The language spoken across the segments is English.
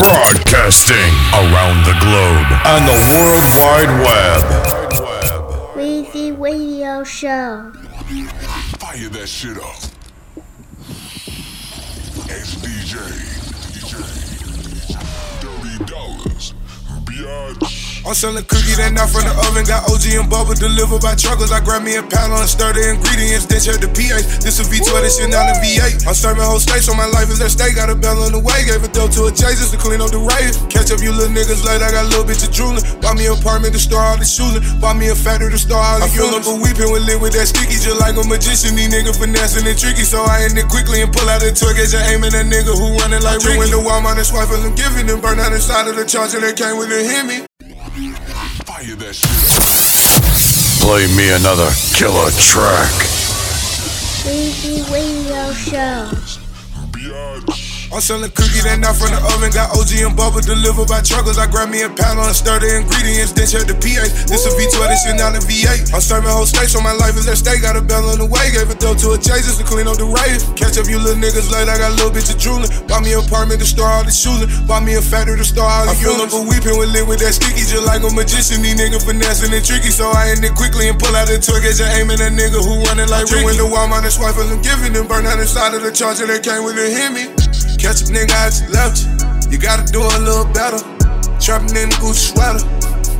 Broadcasting around the globe on the World Wide Web. Weezy Radio Show. Fire that shit up. It's DJ. DJ. Dirty dollars. Biatch. I'm selling cookies that not from the oven. Got OG and bubble delivered by truckers. I grab me a pound on stir the ingredients, then check the pH. This a V12, this shit not a V8. I'm serving whole states, so my life is at stake. Got a bell on the way, gave a dope to a Jesus to clean up the rave. Catch up you little niggas late, I got a little bitch of drooling. Bought me an apartment to store all the shooting. Bought me a factory to store all the I feel up a weeping with lit with that sticky, just like a magician. These niggas finessing and tricky, so I end it quickly and pull out the toy, get your aiming that nigga who running like Ricky. Went to Walmart and swipe and giving them burn out inside of the charge and they came with a Hemi. Fire that shit. Play me another killer track. Weezy Radio Show. I'm selling cookies that not from the oven. Got OG and bubble delivered by truckers. I grab me a pound on stir the ingredients, then check the pH. This a V12, this shit not a V8. I'm serving whole states, so my life is at stake. Got a bell on the way, gave a dope to a Jesus to clean up the rave. Catch up you little niggas late, I got a little bitch of drooling. Bought me an apartment to store all the shooting. Bought me a factory to store all the I feel up a weeping with lit with that sticky, just like a magician. These niggas finessing and tricky, so I end it quickly and pull out the toy, get your aiming that nigga who running like Ricky. Went to Walmart and swipe and giving them burn out inside of the charger that came with a Hemi. Catch a nigga, I just left you. You gotta do a little better. Trapping in the Gucci sweater.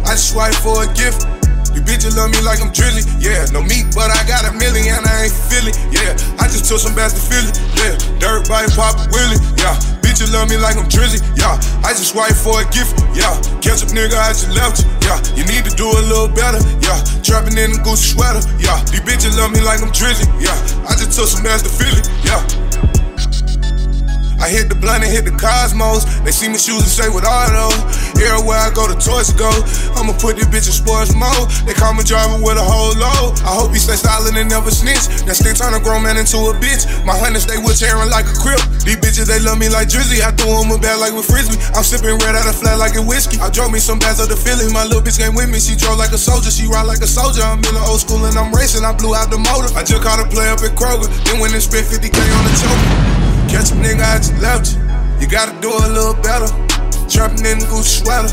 I just swipe for a gift. You bitches love me like I'm Drizzy, yeah. No meat, but I got a million and I ain't feeling, yeah. I just took some bags to it, yeah. Dirt bike, Papa Willie, yeah. Bitches love me like I'm Drizzy, yeah. I just swipe for a gift, yeah. Catch up nigga, I just left you, yeah. You need to do a little better, yeah. Trapping in the Gucci sweater, yeah. These bitches love me like I'm Drizzy, yeah. I just took some bags to it, yeah. I hit the blunt and hit the cosmos. They see me shoes and say with auto. Everywhere I go, the toys go. I'ma put this bitch in sports mode. They call me driver with a whole load. I hope he stay silent and never snitch. That still turn a grown man into a bitch. My hunter stay with tearing like a crip. These bitches, they love me like Drizzy. I threw them a bag like with Frisbee. I'm sipping red out of flat like a whiskey. I drove me some bags of the Philly. My little bitch came with me. She drove like a soldier. She ride like a soldier. I'm in the old school and I'm racing. I blew out the motor. I just caught a play up at Kroger. Then went and spent 50k on the choker. Catch a nigga, I just left you. You gotta do a little better. Trapping in the Gucci sweater.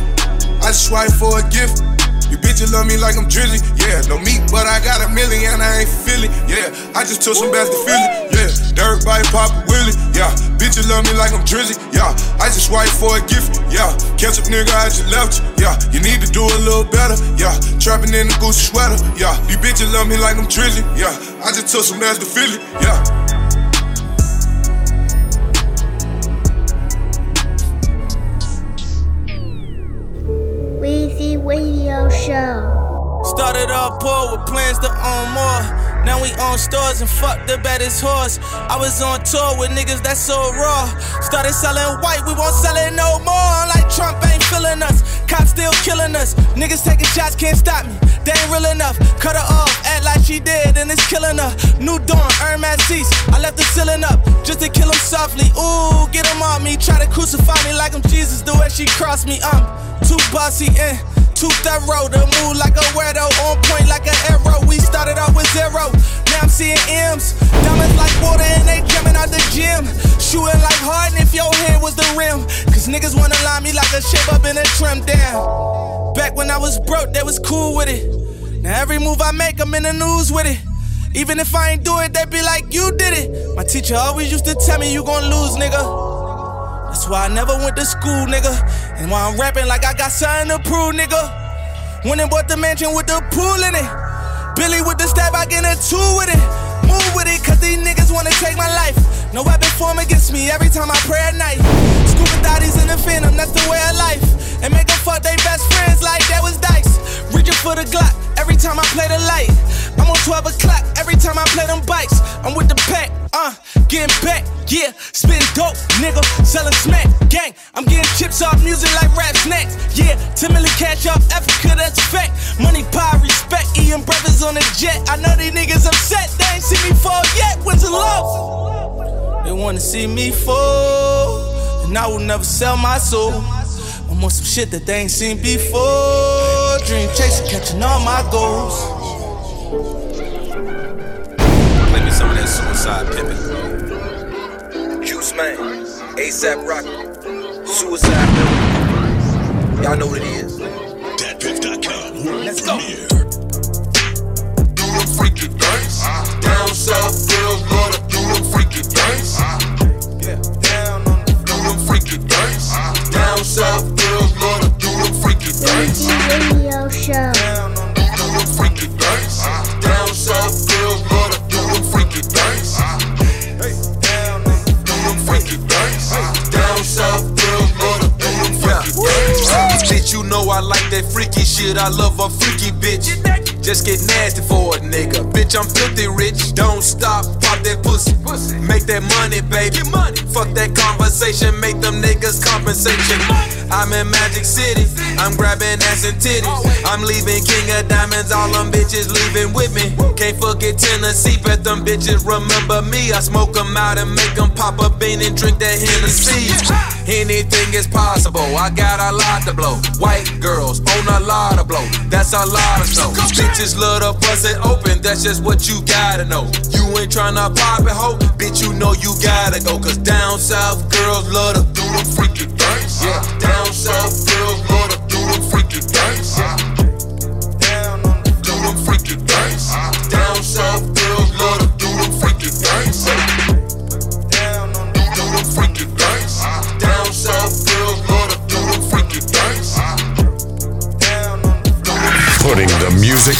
I just swipe for a gift. You bitches love me like I'm Drizzy, yeah. No meat, but I got a million and I ain't feeling, yeah. I just took some bags to feel it, yeah. Dirt bike, Papa Willie, yeah. Bitches love me like I'm Drizzy, yeah. I just swipe for a gift, yeah. Catch up nigga, I just left you, yeah. You need to do a little better, yeah. Trapping in the Gucci sweater, yeah. These bitches love me like I'm Drizzy, yeah. I just took some bags to feel it, yeah. Radio Show. Started off poor with plans to own more. Now we own stores and fuck the baddest horse. I was on tour with niggas that so raw. Started selling white, we won't sell it no more. Like Trump ain't feeling us, cops still killing us. Niggas taking shots, can't stop me. They ain't real enough. Cut her off, act like she dead, and it's killing her. New dawn, earn my seats. I left the ceiling up just to kill him softly. Ooh, get him on me. Try to crucify me like I'm Jesus. The way she crossed me, I'm too bossy and too thorough. To move like a weirdo, on point like an arrow. We started out with zero. Now I'm seeing M's. Diamonds like water and they coming out the gym. Shooting like Harden if your head was the rim. Cause niggas wanna line me like a shape up in a trim down. Back when I was broke, they was cool with it. Now every move I make, I'm in the news with it. Even if I ain't do it, they be like, you did it. My teacher always used to tell me, you gon' lose, nigga. That's why I never went to school, nigga. And why I'm rapping like I got something to prove, nigga. Went and bought the mansion with the pool in it. Billy with the stab, I get a two with it. Move with it, cause these niggas wanna take my life. No weapon form against me every time I pray at night. Scuba daddies in the phantom, that's the way of life. And make fuck they best friends like that was dice. Reaching for the Glock every time I play the light. I'm on 12 o'clock every time I play them bikes. I'm with the pack, uh, getting back, yeah. Spitting dope, nigga, selling smack, gang. I'm getting chips off music like rap snacks, yeah. 10 million cash off Africa, that's a fact. Money, power, respect, Ian brothers on the jet. I know these niggas upset, they ain't seen me fall yet. When's the love? They wanna see me fall, and I will never sell my soul. I'm on some shit that they ain't seen before. Dream chasing, catching all my goals. Play me some of that suicide pimpin'. Juice man, ASAP Rocky. Suicide. Y'all know what it is. Datpiff.com. Let's go. Shit. I love a freaky bitch. Just get nasty for a nigga. Bitch, I'm filthy rich. Don't stop, pop that pussy. Make that money, baby. Fuck that conversation, make them niggas compensation. I'm in Magic City. I'm grabbing ass and titties. I'm leaving King of Diamonds. All them bitches leaving with me. Can't forget Tennessee, bet them bitches remember me. I smoke them out and make them pop a bean and drink that Hennessy. Anything is possible. I got a lot to blow. White girls on a lot of blow. That's a lot of snow. Bitches love to bust it open. That's just what you gotta know. You ain't tryna pop it, hoe. Bitch, you know you gotta go. Cause down south girls love to Do the freaky things. Yeah.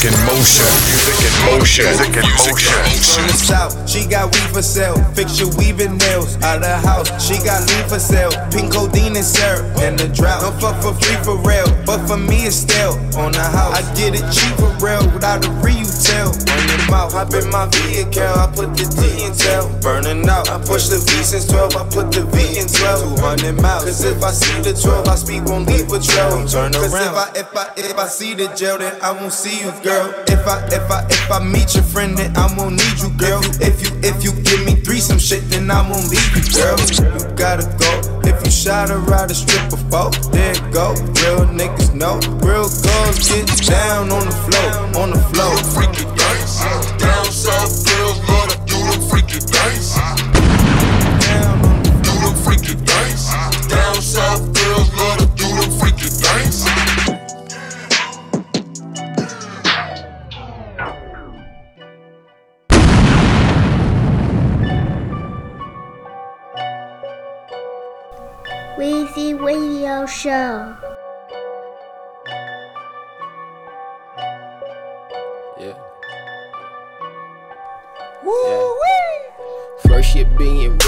In motion. Music in motion. Music in motion. From the south, she got weed for sale. Fix your weaving nails out of the house. She got leave for sale. Pink codeine and syrup and the drought. Don't fuck for free for real, but for me it's still on the house. I get it cheap for real without a retail. On your mouth, hop in my vehicle. I put the D in tail, burning out. I push the V since 12. I put the V in 12. 200 miles. Cause if I see the 12, I speak won't leave a trail. Don't turn around. Cause if I if I if I see the jail, then I won't see you, girl. If I if I if I meet your friend, then I won't need you, girl. If you if you give me threesome shit, then I won't leave you, girl. You gotta go. If you shot her out a strip of folk, there it go. Real niggas know. Real girls get down on the floor, on the floor. Freaky things. Down south girls love to do them freaky things. Weezy Radio Show.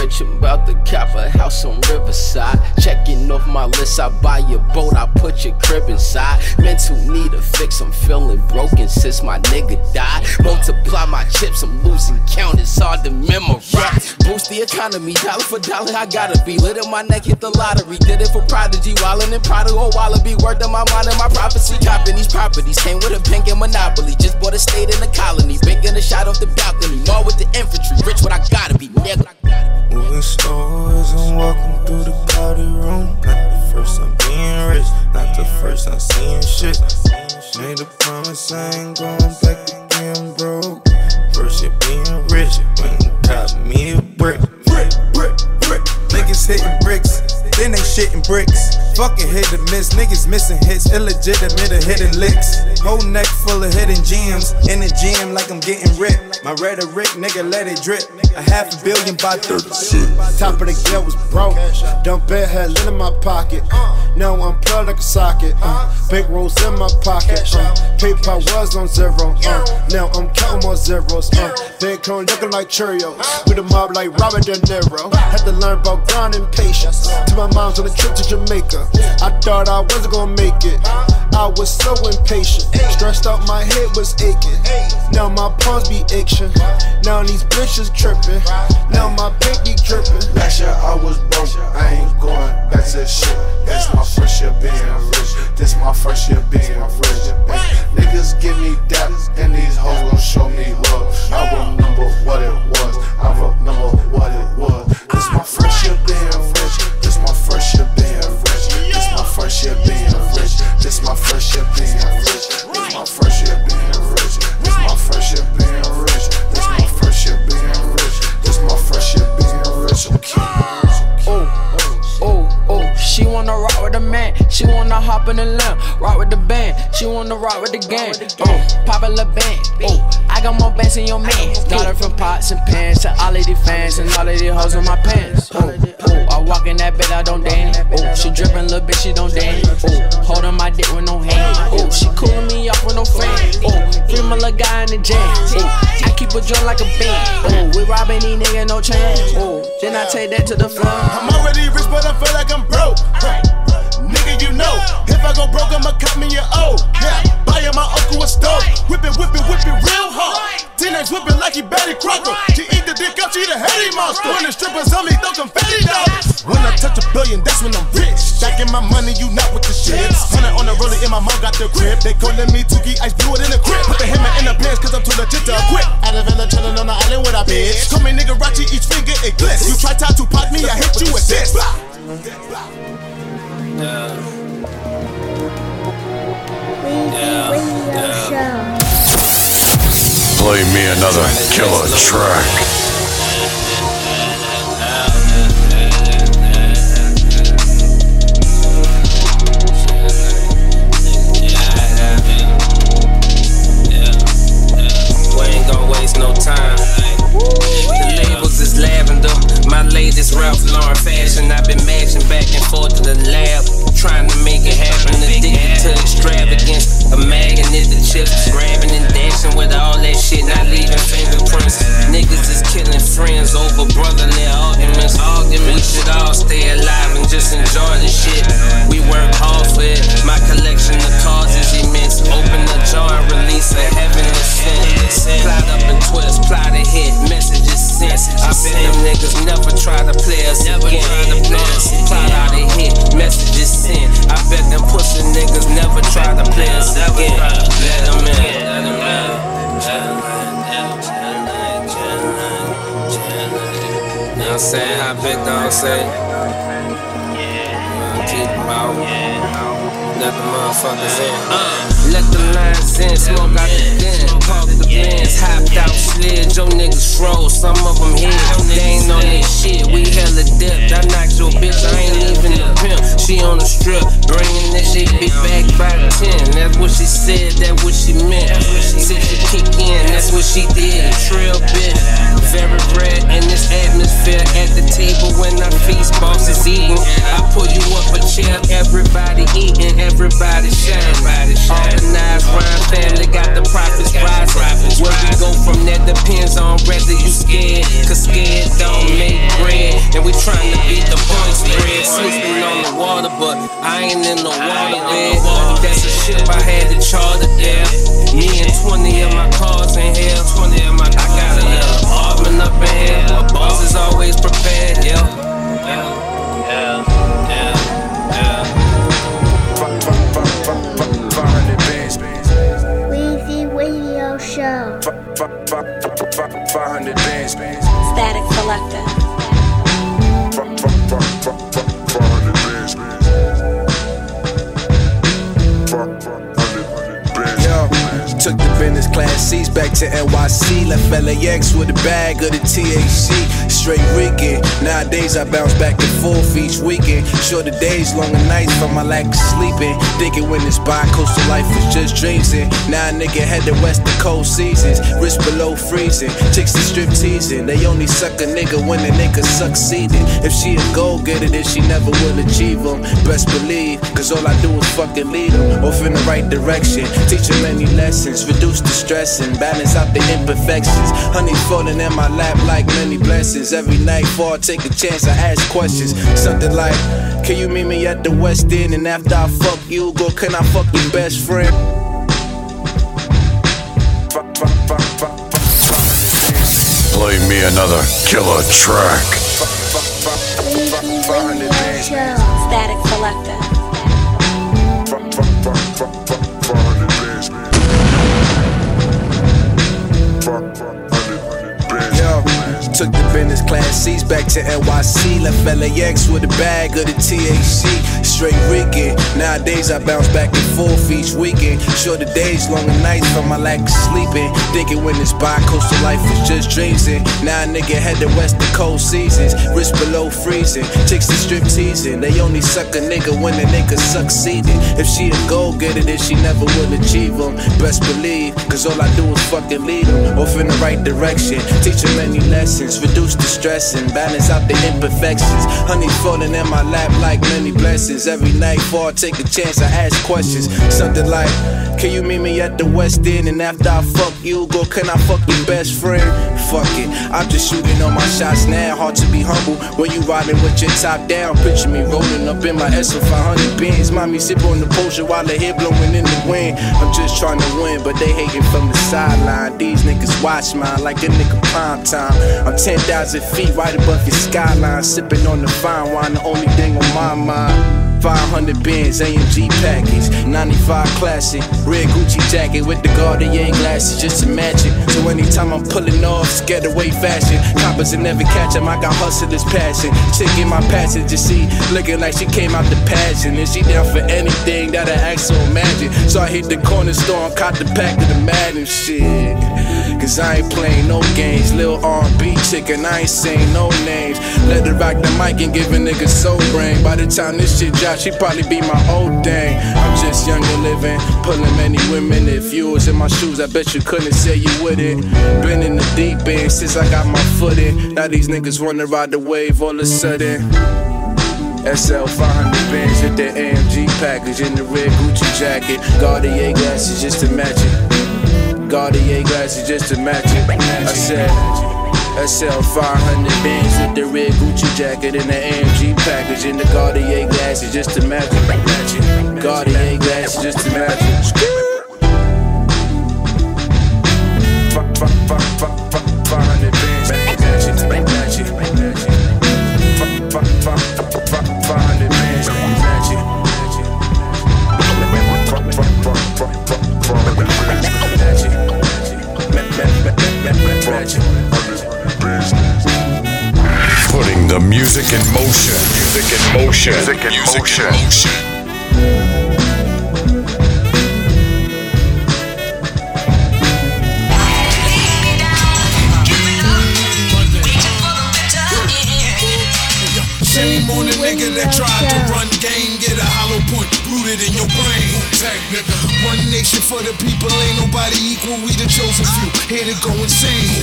Rich, I'm about to cop a house on Riverside. Checking off my list, I buy your boat, I put your crib inside. Mental need a fix, I'm feeling broken since my nigga died. Multiply my chips, I'm losing count, it's hard to memorize. Boost the economy, dollar for dollar, I gotta be lit in my neck, hit the lottery. Did it for Prodigy, wildin' and prodigal, oh, wallaby. Worked on my mind and my prophecy. Copping these properties, came with a pink and monopoly. Just bought a state in the colony, big a shot off the balcony. More with the infantry, rich what I gotta be, nigga. Moving slow as I'm walking through the crowded room. Not the first I'm being rich, not the first I'm seeing shit. Made a promise I ain't going back to being broke. First you being rich, went you got me a shitting bricks. Fucking hit and miss, niggas missing hits, illegitimate or hidden licks. Whole neck full of hidden gems, in the gym like I'm getting ripped. My rhetoric, nigga, let it drip. A half a billion by 36. Top of the gear was broke. Dump bed had lint in my pocket. Now I'm plugged like a socket. Uh, big rolls in my pocket. Uh, PayPal was on zero. Uh, now I'm counting more zeros. Uh, Bitcoin looking like Cheerios. With a mob like Robert De Niro. Had to learn about grind and patience. To my mom's on a trip to Jamaica. I thought I wasn't gonna make it. I was so impatient. Stressed out, my head was aching. Now my palms be itching. Now these bitches tripping. Now my paint be dripping. Last year I was broke, I ain't going back to shit. This my first year being rich. This my first year being rich. Niggas give me dap, and these hoes gon' show me love. I remember what it was. I remember what it was. This my first year being rich. My first year being rich. This my first year being rich. This my first year being rich. This my first year being rich. This my first year being rich. This my first year being rich. This my first year being rich. Okay. She wanna rock with the man. She wanna hop in the limb. Rock with the band. She wanna rock with the gang. Uh, oh, popular band. Oh, I got more bands than your man. Her from pots and pans to all of these fans and all of these hoes in my pants. Oh, oh, I walk in that bed, I don't dance. Oh, she drippin' little bitch, she don't dance. Oh, holding my dick with no hand. Oh, she coolin' me off with no friend. Oh, free my little guy in the jam. Oh, I keep a joint like a band. Oh, we robbing these niggas, no chance. Oh, then I take that to the floor. I'm already rich, but I feel like I'm broke. Huh. Nigga, you know, if I go broke, I'ma cut me your O. Yeah, buying my uncle a stove. Whippin', whippin', whippin' real hard. Teenage whippin' like he Betty Crocker. She eat the dick up, she the heady monster. When the strippers on me, throw confetti dollars. When I touch a billion, that's when I'm rich. Stacking my money, you not with the shit. Hundred on the roller in my mom got the grip. They callin' me Tuki, ice blew it in the grip. Put the hammer in the pants, cause I'm too legit to quit. Out of Villa, chillin' on the island with a bitch. Call me nigga Rachi, each finger it glitz. You try to pop me, I hit you with this. Weezy Radio Show. Play me another killer track. My latest Ralph Lauren fashion. I've been matching back and forth to the lab. Trying to make it happen. Addicted to extravagance. A magnet, the chips grabbing and dashing with all that shit. Not leaving fingerprints. Niggas is killing friends over brotherly arguments. Arguments. We should all stay alive and just enjoy the shit. We work hard for it. My collection of cards is immense. Open the jar and release a heavenly sin. Plot up and twist, plot a hit, messages sent. I bet them niggas never try to play us say? Keep out. Let the motherfuckers in. Uh, let the lines in, smoke out the gun. Park the bins, hopped out, slid. Your niggas froze, some of them hit. They ain't on this shit, we hella dipped. I knocked your bitch, I ain't leaving the pimp. She on the strip, bringing that shit be back by 10. That's what she said, that's what she meant. Said she kick in, that's what she did. Trill bitch, very red in this atmosphere. At the table when I feast, boss is eating. I pull you up a chair, everybody eating, everybody sharing. Organized rhyme family got the profits rising. Where we go from there depends on whether you scared. Cause scared don't make bread. And we trying to beat the point spread. Sleeping on the water, but I ain't in the water bed. That's a ship I had to charter there. Me and 20 of my cars in here. 20 of my I got a little apartment up in here. My boss is always prepared, yeah. Yeah, yeah, yeah, yeah. 500 bands. Static Selector. Yo, took the business class seats back to NYC. Left LAX with a bag of the THC. Straight weekend. Nowadays I bounce back and forth each weekend. Shorter days, longer nights from my lack of sleeping. Thinking when this bi-coastal life was just dreams. And now a nigga head to west the cold seasons. Wrist below freezing. Chicks to strip teasing. They only suck a nigga when the nigga succeeding. If she a goal getter, then she never will achieve them. Best believe, cause all I do is fucking lead them. Off in the right direction. Teach them many lessons. Reduce the stress and balance out the imperfections. Honey falling in my lap like many blessings. Every night before I take a chance, I ask questions. Something like, can you meet me at the West End? And after I fuck you, go, can I fuck your best friend? Play me another killer track. Weezy Radio Show. Static Selector. Yo, Took the business class seats back to NYC. Left LAX with a bag of the THC. Straight Rican. Nowadays I bounce back and forth each weekend. Shorter days, longer nights from my lack of sleeping. Thinking when this bi-coastal life was just dreams. and Now a nigga head to west the cold seasons. Wrist below freezing. Chicks the strip teasing. They only suck a nigga when the nigga succeeding. If she a goal getter, then she never will achieve them. Best believe, cause all I do is fucking lead them off in the right direction. Teach them many lessons, reduce the stress and balance out the imperfections. Honey falling in my lap like many blessings. Every night before I take a chance, I ask questions. Something like, can you meet me at the West End? And after I fuck you, go, can I fuck your best friend? Fuck it, I'm just shooting on my shots now. Hard to be humble when you riding with your top down. Picture me rolling up in my SL500 Benz. Mommy sip on the potion while the hair blowing in the wind. I'm just trying to win, but they hating from the sideline. These niggas watch mine like a nigga prime time. I'm 10,000 feet right above your skyline, sipping on the fine wine, the only thing on my mind. 500 bins, AMG package, 95 classic, red Gucci jacket with the Cartier glasses just to match it. So anytime I'm pulling off, scared away fashion. Coppers will never catch 'em, I got hustler's passion. Chick in my passenger seat, looking like she came out the passion. And she down for anything that I ask so imagine. So I hit the corner store and caught the pack of the Madden shit. Cause I ain't playing no games. Lil R&B chicken, I ain't saying no names. Let her rock the mic and give a nigga soul brain. By the time this shit drop, she probably be my old thing. I'm just young and living, pulling many women. If you was in my shoes, I bet you couldn't say you wouldn't. Been in the deep end since I got my foot in. Now these niggas wanna ride the wave all of a sudden. SL 500 bands with the AMG package in the red Gucci jacket. Cartier glasses just to match it. Cartier glasses just to match it. I said. SL 500 bands with the red Gucci jacket and the AMG package and the Cartier glasses just to match it. Cartier glasses just to match it. Fuck, fuck, fuck, fuck, fuck, 500 bands. Music in motion. Music in motion. Music in motion. Nigga that tried to run game, get a hollow point rooted in your brain. Tag nigga, one nation for the people, ain't nobody equal. We the chosen few, here to go insane.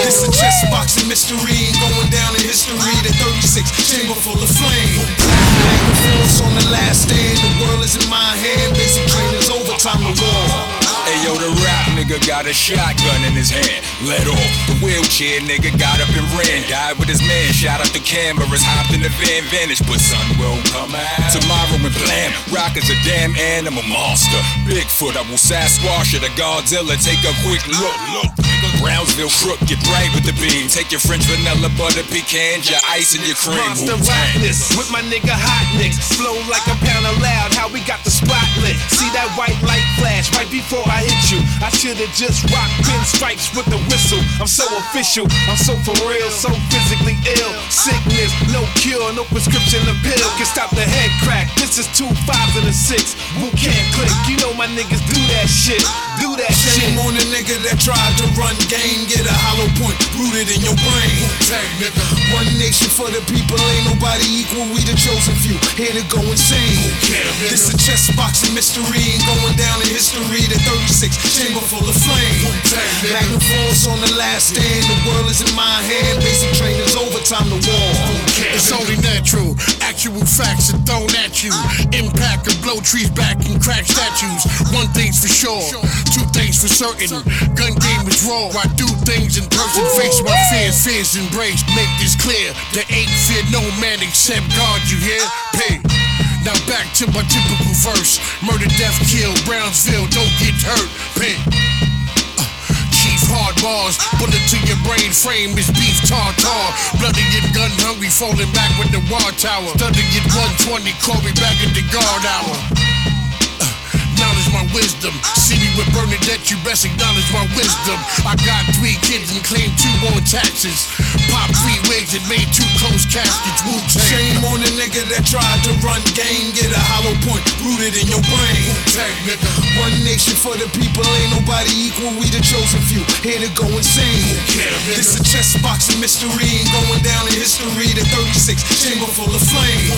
This a chess boxing mystery, ain't going down in history. The 36 chamber full of flame. Magnum force on the last stand, the world is in my hand. Basic training's over, time to war. Hey yo, the rap nigga got a shotgun in his hand. Let off. The wheelchair nigga got up and ran. Died with his man. Shot out the cameras. Hopped in the van, vanished. But sun will come out. Tomorrow and blam. Rock is a damn animal monster. Bigfoot, I will Sasquatch it. A Godzilla. Take a quick look. Look. Brownsville crook, get bright with the beam. Take your French vanilla butter pecan, your ice and your cream. Monster rockness with my nigga Hot Nicks. Flow like a pound of loud, how we got the spot lit. See that white light flash right before I hit you. I should've just rocked pinstripes with the whistle. I'm so official, I'm so for real, so physically ill. Sickness, no cure, no prescription, a pill can stop the head crack. This is two fives and a six. Who can't click? You know my niggas do that shit. Do that shit. Shame on the nigga that tried to run game, get a hollow point rooted in your brain. Tag nigga, one nation for the people, ain't nobody equal. We the chosen few, here to go insane. This a chess boxing mystery, ain't going down in history. The 36 chamber full of flame. Magnum on the last stand, the world is in my hand. Basic training's over, time to war. It's only natural. Actual facts are thrown at you. Impact of blow trees back and crack statues. One thing's for sure, two things for certain. Gun game is raw. I do things in person. Face my fears, fears embrace. Make this clear. There ain't fear no man except God. You hear? Pay. Now back to my typical verse. Murder, death, kill, Brownsville, don't get hurt. Pay. Hard bars, bullet to your brain frame is beef tartar. Bloody and gun hungry, falling back with the war tower. Studying 120, call me back at the guard hour. Acknowledge my wisdom. See me with Bernadette, you best acknowledge my wisdom. I got three kids and claim two more taxes. Pop three wigs and made two closed caskets. Wu Tang. Shame on the nigga that tried to run game. Get a hollow point rooted in your brain. Tag nigga. One nation for the people, ain't nobody equal. We the chosen few, here to go insane. This a chess boxing mystery, ain't going down in history. The 36 chamber full of flame.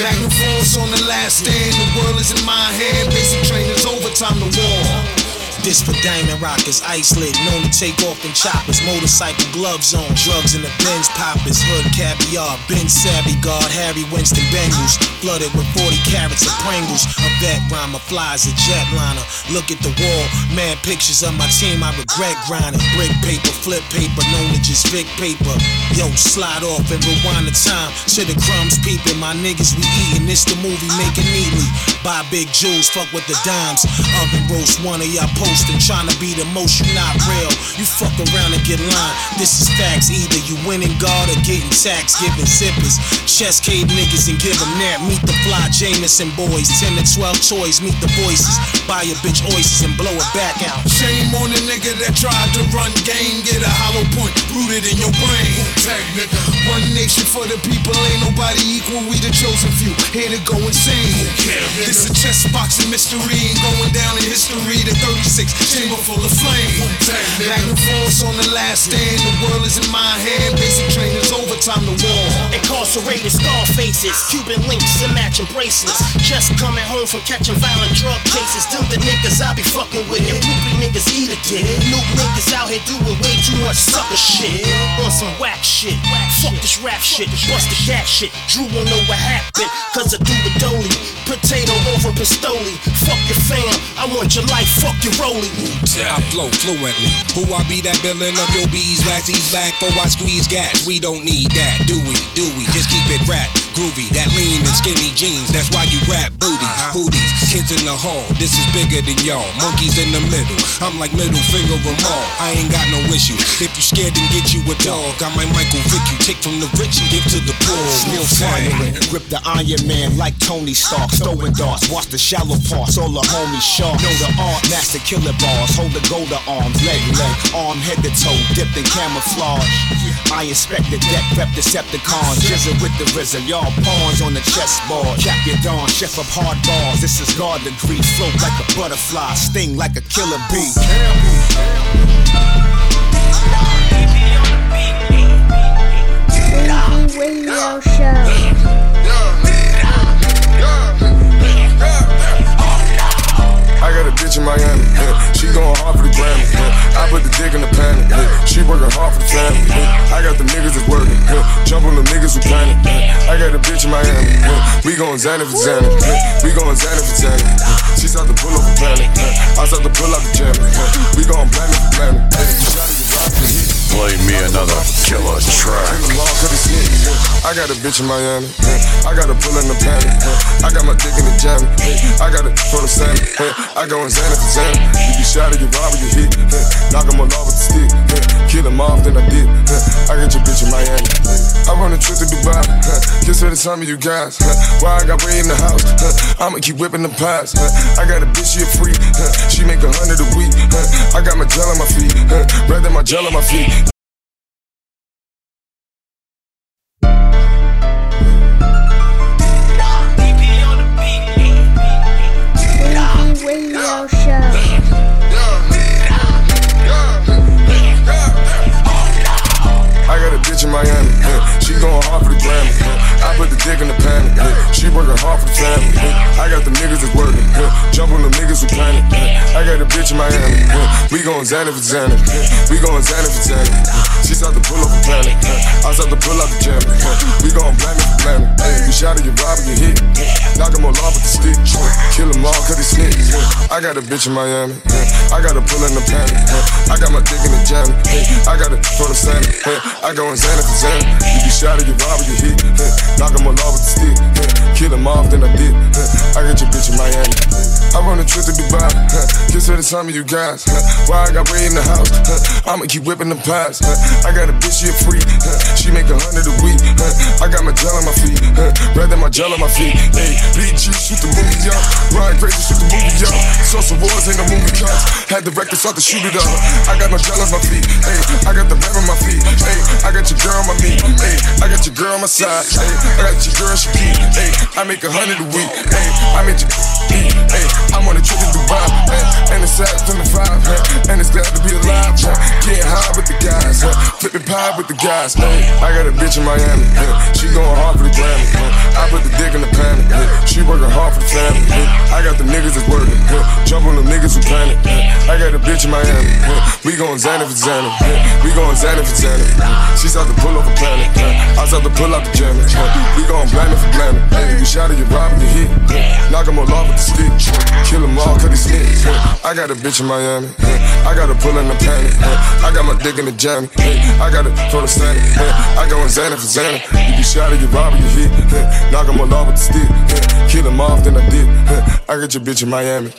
Magnum force on the last stand. The world is in my hand. Basic training's over, time to war. This for diamond rockers, ice lit, known to take off in choppers, motorcycle gloves on, drugs in the Benz poppers, hood caviar, Ben Savvy guard, Harry Winston Bengals, flooded with 40 carats of Pringles, a vet rhymer flies a jetliner. Look at the wall, mad pictures of my team, I regret grinding. Brick paper, flip paper, known to just Vic paper. Yo, slide off and rewind the time to the crumbs peeping. My niggas we eating, this the movie making neatly. Buy big jewels, fuck with the dimes. Oven roast one of y'all posting, trying to be the most, you not real. You fuck around and get lined. This is facts, either you winning guard or getting taxed, giving zippers. Chest cave niggas and give them that. Meet the fly Jameson boys, 10 to 12 toys, meet the voices. Buy a bitch oysters and blow it back out. Shame on the nigga that tried to run game. Get a hollow point rooted in your brain. Tag nigga. One nation for the people, ain't nobody equal. We the chosen few, here to go insane. This a chess boxing mystery, ain't going down in history. The 36 chamber full of flame. Magnum force on the last stand. The world is in my hand. Basic training's over, time to war. Incarcerated scar faces, Cuban links and matching bracelets. Just coming home from catching violent drug cases. Them the niggas I be fucking with. And poopy niggas eat a kid. New niggas out here doing way too much sucker shit. On some whack shit. Fuck this rap shit. Bust the cat shit. Drew won't know what happened. Cause I do it dolly. Potato over pistoli. Fuck your fam. I want your life. Fuck your rollie. I flow fluently. Who I be that villain of your beeswax? He's back for I squeeze gas. We don't need that, do we? Do we? Just keep it rap, groovy. That lean and skinny jeans. That's why you rap booty, uh-huh. booties. Kids in the hall. This is bigger than y'all. Monkeys in the middle. I'm like middle finger them all. I ain't got no issue. If you scared, then get you a dog. I might Michael Vick you. Take from the rich and give to the poor. Still firing. Grip the Iron Man like Tony Stark. Throwing darts. Watch the shallow parts. All the homies sharp. Know the art. Master killer bars. Hold the golden arms. Leg, leg. Arm, head to toe. Dipped in camouflage. I inspect the deck. Rep Decepticons. Jizzle with the RZA. Y'all pawns on the chessboard. Cap your dawn. Chef of hard bars. This is guard degree. Float like a butterfly. Sting like a killer bee. Radio Show. I got a bitch in Miami, yeah. she going hard for the Grammy. Yeah. I put the dick in the panic, yeah. she working hard for the family. Yeah. I got the niggas that's working, yeah. jump on the niggas who panic. Yeah. I got a bitch in Miami, yeah. we going Xanny for Xanny, yeah. we going Xanny for Xanny. Yeah. She start to pull up for panic, yeah. I start to pull out the jam, yeah. we going planet for planet. Hit. Play me another killer track. I got a bitch in Miami. I got a pull in the panic. I got my dick in the jam. I got it for the sand. I go in Xanny for Xanny. You get shot or you rob you hit. Knock him all off with the stick. Kill him off, then I did. I got your bitch in Miami. I run a trip to Dubai. Kiss her the time of you guys. Why I got way in the house. I'ma keep whipping the pies. I got a bitch, she a freak. She make a hundred a week. I got my gel on my feet. Rather my gel on my feet. Show. I got a bitch in Miami, yeah. she going hard for the Grammy. Yeah. I put the dick in the panic, yeah. she working hard for the family. Yeah. I got the niggas that's working, yeah. jump on the niggas who panic. Yeah. I got a bitch in Miami, yeah. we going Xanny for Xanny, yeah. we going Xanny for Xanny. Yeah. She start to pull up for panic, yeah. I start to pull out the jam. Yeah. We going planet for planet. Hey, you shot it, you rob it, you hit. Yeah. Knock him all off with the stick, yeah. kill him all cause he snitch. Yeah. I got a bitch in Miami, yeah. I got a pull in the panic. Yeah. I got my dick in the jam, yeah. I got it for the Santa. I go in Xanny for Xanny. You get shot you rob or you hit. Knock him all off with the stick. Kill him off, then I did. I got your bitch in Miami. I run a trip to Dubai. Kiss her to some of you guys. Why I got way in the house? I'ma keep whipping the pies. I got a bitch, she a freak. She make a hundred a week. I got my gel on my feet. Rather my gel on my feet. Hey, BG, shoot the movie, y'all. Ryan Crazy, shoot the movie, y'all. Social wars ain't no movie cuts. Had the record start to shoot it up. I got my gel on my feet. Hey, I got the rap on my feet. Hey, I got your girl on my knee. Hey, I got your girl on my side. Hey, I got your girl, she keep. Hey, I make a hundred a week. Hey, I make eat. Hey, I'm on a trip to Dubai. Hey, and it's sad from the five. Hey, and it's glad to be alive. Hey, getting high with the guys. Hey, flipping pie with the guys. Hey, I got a bitch in Miami. Hey, she going hard for the Grammy. Hey, I put the dick in the panic. Hey, she working hard for the family. Hey, I got the niggas that's working. Hey, jump on the niggas who panic. I got a bitch in Miami. We going Xanny for. Hey, we going Xanny for Xanny. She start to pull up a planet. I start to pull out the. Hey, we going blinding for. Hey, you shot it, you robbing, you hit. Knock 'em all off with the stick. Kill 'em all, cut his stick. Hey, I got a bitch in Miami. I got to pull in the panic. I got my dick in the jammy. I got it for the. Hey, I going Xanny for Xanny. You shot it, you robbing, you hit. Knock 'em all off with the stick. Kill 'em off, then I did. I got your bitch in Miami.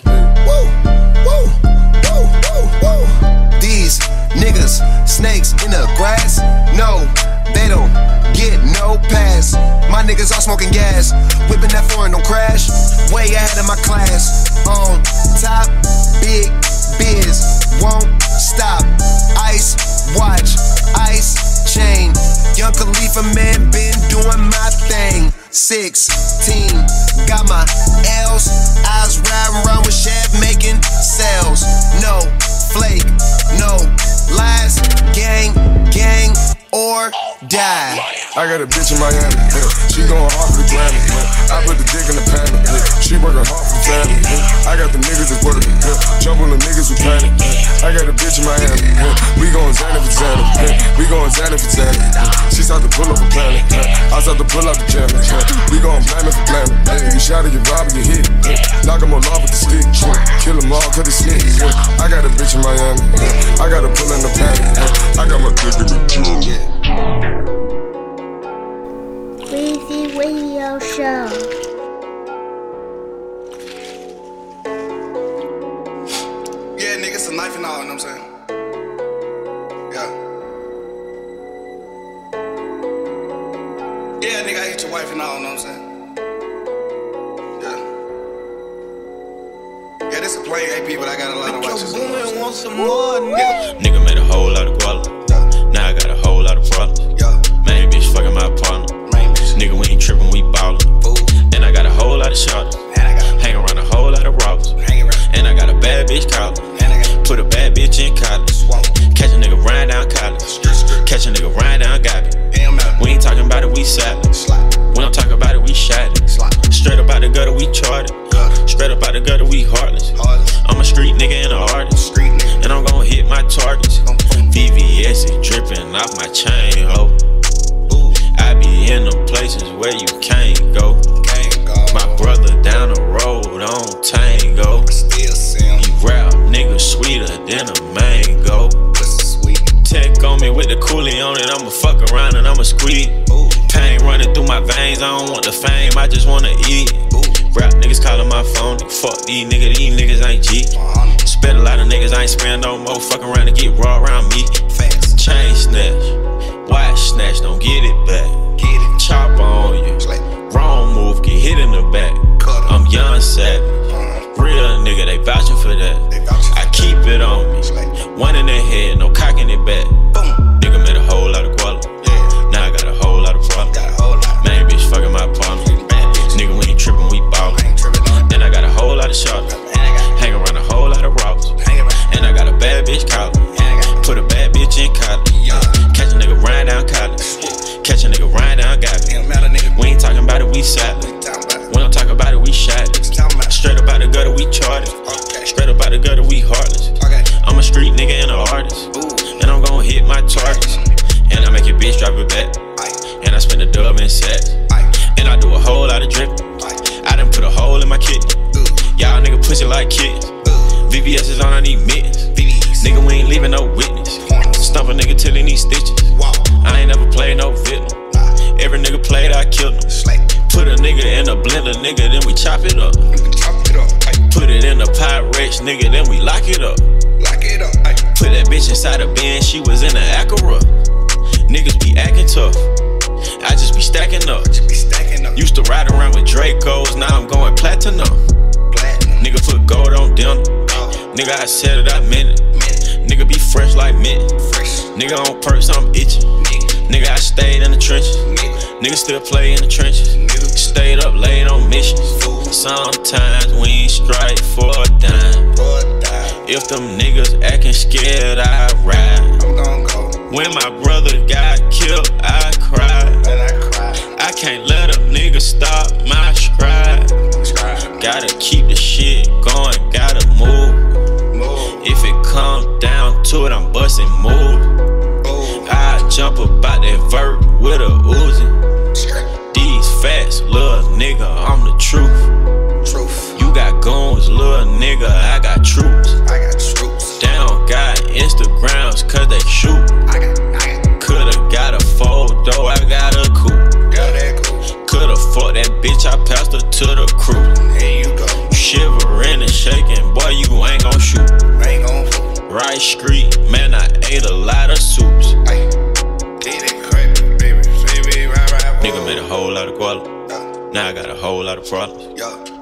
These niggas, snakes in the grass. No, they don't get no pass. My niggas all smoking gas, whipping that foreign, don't crash. Way ahead of my class. On top, big biz, won't stop. Ice watch, ice chain. Young Khalifa man been doing my thing. 16, got my L's. I got a bitch in Miami. Yeah. She going hard for the Grammy. Yeah. I put the dick in the panic. Yeah. She working hard for the family. Yeah. I got the niggas that's working. Yeah. Jump on the niggas who panic. Yeah. I got a bitch in Miami. Yeah. We going Xanny for Xanny. Yeah. We going Xanny for Xanny. Yeah. She start to pull up a planet. Yeah. I start to pull up the jamming. Yeah. We going blaming for blaming. Yeah. You shot it, you rob it, you hit. Yeah. Knock 'em all off with the stick. Yeah. Kill 'em all, cut his stick. Yeah. I got a bitch in Miami. Yeah. I got to pull in the panic. Yeah. I got my dick in the jug. Weezy Radio Show. Mittens. Nigga, we ain't leaving no witness. Stump a nigga till he need stitches. I ain't never played no victim. Every nigga played, I killed him. Put a nigga in a blender, nigga, then we chop it up. Put it in a Pyrex, nigga, then we lock it up. Lock it up. Put that bitch inside a bin, she was in an Acura. Niggas be acting tough. I just be stacking up. Up. Used to ride around with Dracos, now I'm going platinum. Nigga put gold on dinner. Nigga, I said it, I meant it. Nigga be fresh like mint. Nigga on perks, I'm itching. Nigga, I stayed in the trenches. Nigga still play in the trenches. Stayed up late on missions. Sometimes we ain't strike for a dime. If them niggas acting scared, I ride. I'm gon' go. When my brother got killed, I cried. I can't let a nigga stop my stride. Gotta keep the shit going, to it, I'm busting move. Move. I jump about that vert with a Uzi. These facts, little nigga, I'm the truth. Truth. You got guns, little nigga, I got troops. I got troops. Down got Instagrams, cause they shoot. I got. I got. Coulda got a photo, I got a coupe. Girl, that. Coulda fucked that bitch, I passed her to the crew. Here you go. Shivering and shaking, boy, you ain't gon' shoot. Ain't gon'. Right street, man, I ate a lot of soups. Ay. Did it crazy, baby. Baby, right, right. Nigga made a whole lot of guala. Now I got a whole lot of problems.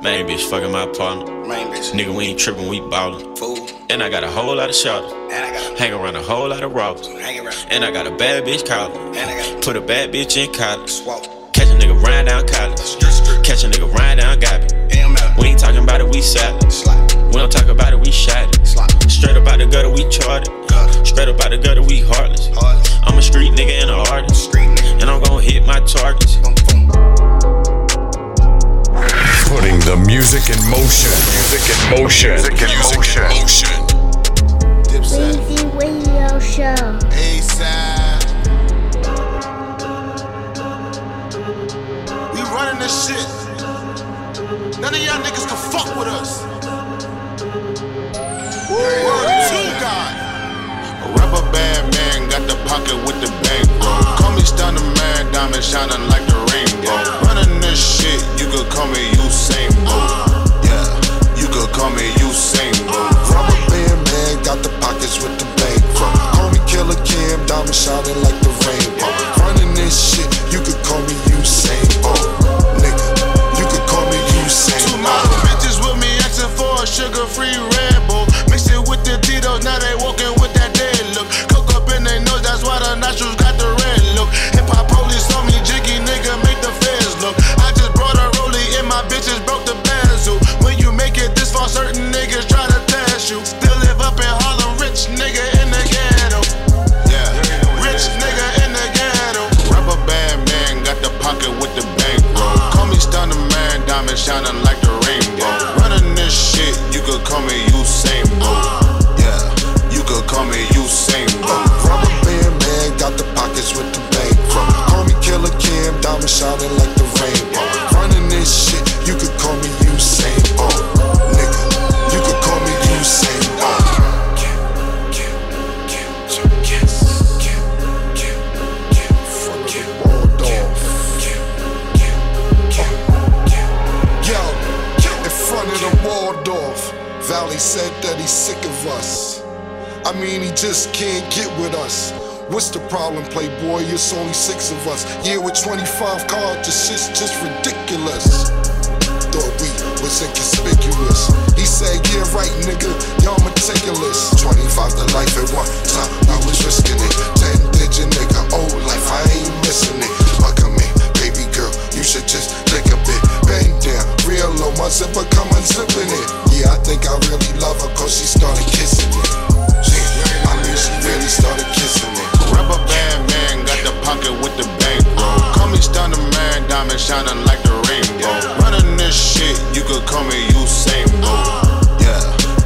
Main bitch fucking my partner. Nigga, we ain't tripping, we ballin'. Fool. And I got a whole lot of shotters. And I got. Hang around a whole lot of robbers. And I got a bad bitch collar. And I. Put a bad bitch in college. Catch a nigga ride down college. Catch a nigga ride down Gabby. We ain't talking about it, we salad. Slide. We don't talk about it, we shot it. Straight up out the gutter, we charted. Straight up out the gutter, we heartless. Heartless. I'm a street nigga and an artist. Street. And I'm gon' hit my targets. Boom, boom. Putting the music in motion. Music in motion. Music in motion. Dipset. Weezy Radio Show. A-side. We running this shit. None of y'all niggas can fuck with us. A rubber band man got the pocket with the bankroll. Call me Stunner Man, diamond shining like the rainbow. Running this shit, you could call me Usain Bolt. Yeah, you could call me Usain Bolt. Rubber band man got the pockets with the bankroll. Call me Killa Cam, diamond shining like the rainbow. Running this shit, you could call me Usain Bolt. Nigga, you could call me Usain Two Bolt. model bitches with me asking for a sugar-free Red Bull. Tito's, now they walking with that dead look. Cook up in their nose, that's why the nostrils got the red look. Hip hop police on me, jiggy nigga, make the feds look. I just brought a rollie and my bitches broke the bezel. When you make it this far, certain niggas try to test you. Still live up in Harlem, rich nigga in the ghetto. Yeah. Rich nigga in the ghetto. Rubber band man got the pocket with the bankroll. Call me Stunner Man, diamond shining like the rainbow. Running this shit, you could call me Usain Bolt. Could call me Usain Bolt. Rubber band man got the pockets with the bankroll. Call me Killa Cam, diamond shining like the rainbow. Running this shit, you could call me Usain Bolt. Nigga, you could call me Usain Bolt. In front of the Waldorf, Valley said that he's sick of us. I mean, he just can't get with us. What's the problem, Playboy? It's only six of us. Yeah, with 25 cards, this shit's just ridiculous. Thought we was inconspicuous. He said, Yeah, right, nigga, y'all meticulous. 25 to life at one time, I was risking it. 10 digit nigga, old life, I ain't missing it. Welcome me, baby girl, you should just take a bit. Bang down, real low, my zipper come unzipping it. Yeah, I think I really love her cause she started kissing it. She, I mean, she really started kissing it. Rubber band man got the pocket with the bankroll. Call me Stunner Man, diamond shining like the rainbow. Running this shit, you could call me Usain Bolt. Yeah,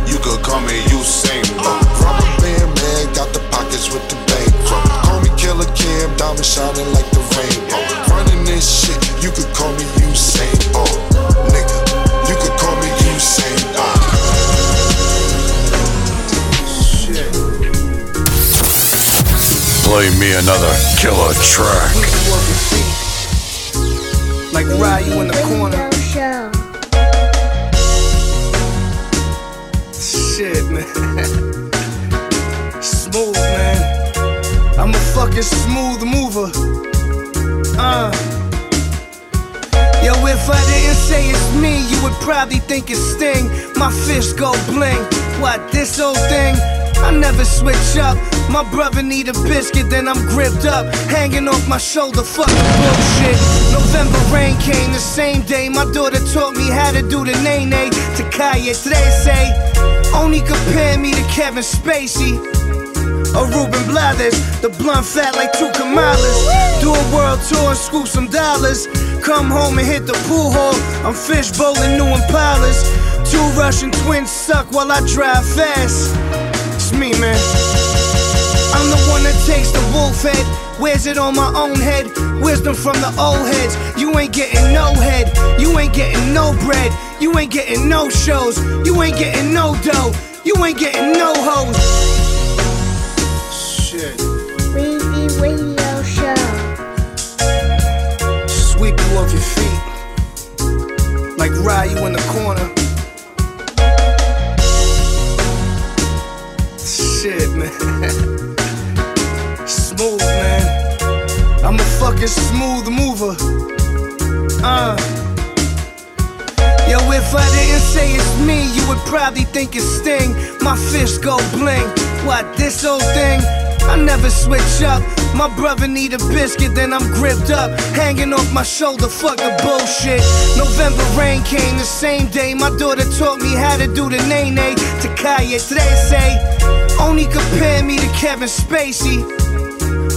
you could call me Usain Bolt. Rubber band man got the pockets with the bankroll. Call me Killa Cam, diamond shining like the rainbow. Running this shit, you could call me Usain Bolt. play me another killer track. Like Ryu in the corner. Shit, man. smooth, man. I'm a fucking smooth mover. Uh. Yo, if I didn't say it's me, you would probably think it's Sting. My fists go bling. What, this old thing? I never switch up. My brother need a biscuit, then I'm gripped up. Hanging off my shoulder, fucking bullshit. November rain came the same day. My daughter taught me how to do the nene to Kaya. Today say, only compare me to Kevin Spacey. Or Ruben Blades, the blunt fat like two Kamalas. Do a world tour and scoop some dollars. Come home and hit the pool hall. I'm fish bowling new Impalas. Two Russian twins suck while I drive fast. It's me, man. I'm the one that takes the wolf head. Wears it on my own head. Wisdom from the old heads. You ain't getting no head. You ain't getting no bread. You ain't getting no shows. You ain't getting no dough. You ain't getting no hoes. Shit. Weezy Radio Show. Sweep you off your feet. Like ride you in the corner. Shit, man. smooth, man. I'm a fucking smooth mover. Uh. Yo, if I didn't say it's me, you would probably think it's Sting. My fist go bling. What, this old thing? I never switch up. My brother need a biscuit, then I'm gripped up. Hanging off my shoulder, fuck the bullshit. November rain came the same day. My daughter taught me how to do the nene to Kaya. Today say, only compare me to Kevin Spacey.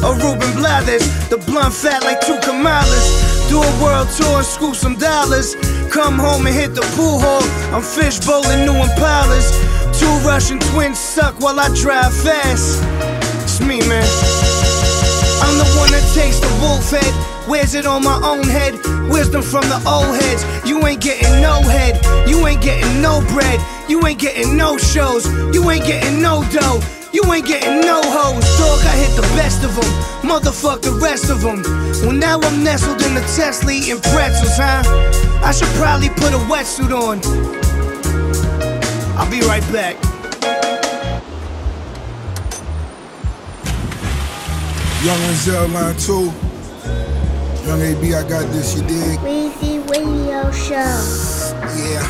Or Ruben Blades, the blunt fat like two Kamalas. Do a world tour and scoop some dollars. Come home and hit the pool hall. I'm fish bowling new Impalas. Two Russian twins suck while I drive fast. It's me, man. I'm the one that takes the wolf head. Wears it on my own head. Wisdom from the old heads. You ain't getting no head. You ain't getting no bread. You ain't getting no shows. You ain't getting no dough. You ain't getting no hoes, dog. I hit the best of them, motherfuck the rest of them. Well, now I'm nestled in the Tesla eating pretzels, huh? I should probably put a wetsuit on. I'll be right back. Young Renzel line two. Young AB, I got this, you dig? Weezy Radio Show. Yeah.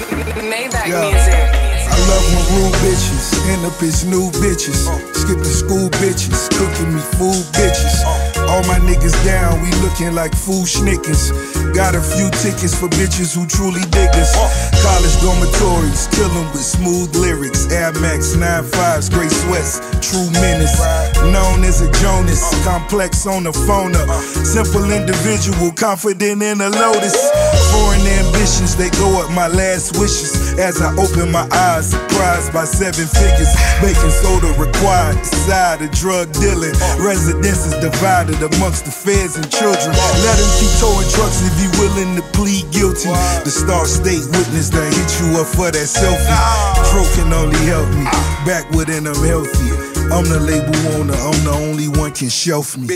Maybach Yeah. music. I love when rude bitches end up as new bitches. Skipping school bitches, cooking me food bitches. All my niggas down, we looking like food schnickers. Got a few tickets for bitches who truly dig us. College dormitories, killing with smooth lyrics. Air Max 95s, Grace West, true menace. Known as a Jonas, complex on the phone up. Simple individual, confident in a lotus. Foreign ambitions, they go up my last wishes. As I open my eyes, surprised by seven figures. Making soda required, side of drug dealing. Residences divided amongst the feds and children. Let them keep towing trucks if he willing to plead guilty. The Star State witness that hit you up for that selfie. Pro can only help me. Back within I'm healthy. I'm the label owner, I'm the only one can shelf me.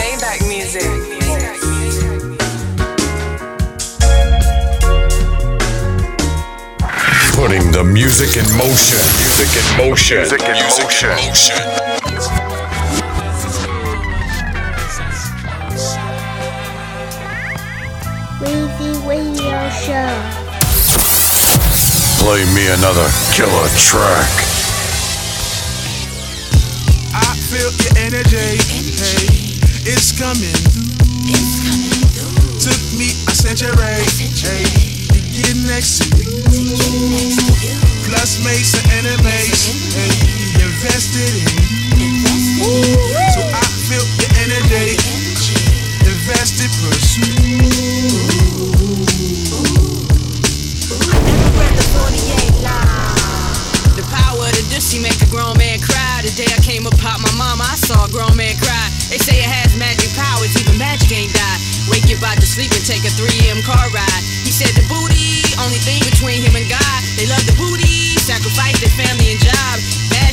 Maybach music. Putting the music in motion. Music in motion. Music in motion. Weezy Radio Show. Play me another killer track. I feel your energy. Hey, it's coming through. Took me a century. Hey, to get next to you. Plus made some enemies. Hey, invested in you. So I feel your energy. Invested, The power the Dusty make a grown man cry. The day I came upon my mama, I saw a grown man cry. They say it has magic powers, even magic ain't die. Wake you out to sleep and take a 3M car ride. He said the booty, only thing between him and God. They love the booty, sacrifice their family and job.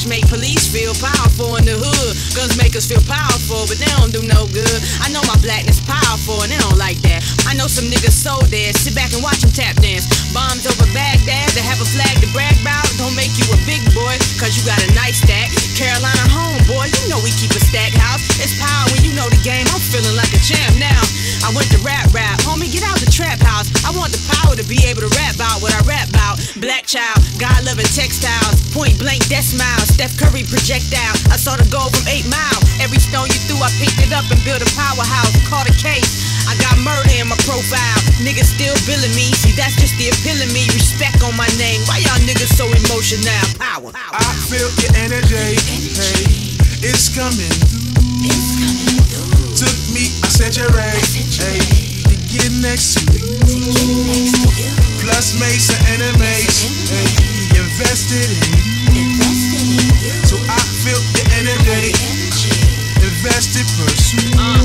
Make police feel powerful in the hood. Guns make us feel powerful, but they don't do no good. I know my blackness powerful and they don't like that. I know some niggas so dead. Sit back and watch them tap dance. Bombs over Baghdad to have a flag to brag about. Don't make you a big boy, cause you got a nice stack. Carolina home, boy, you know we keep a stack house. It's power know the game. I'm feeling like a champ now. I went to rap rap, homie, get out the trap house. I want the power to be able to rap about what I rap about. Black child, God loving textiles, point blank death smile. Steph Curry projectile. I saw the goal from eight mile. Every stone you threw, I picked it up and built a powerhouse. Caught a case. I got murder in my profile. Niggas still billing me. See, that's just the appeal of me. Respect on my name. Why y'all niggas so emotional? Power. I feel your energy. Hey, it's coming. Took me, I said you're right. Hey, to get next to you. Plus made some enemies. Hey, invested in you. So I feel the energy. Invested, pursue. Uh,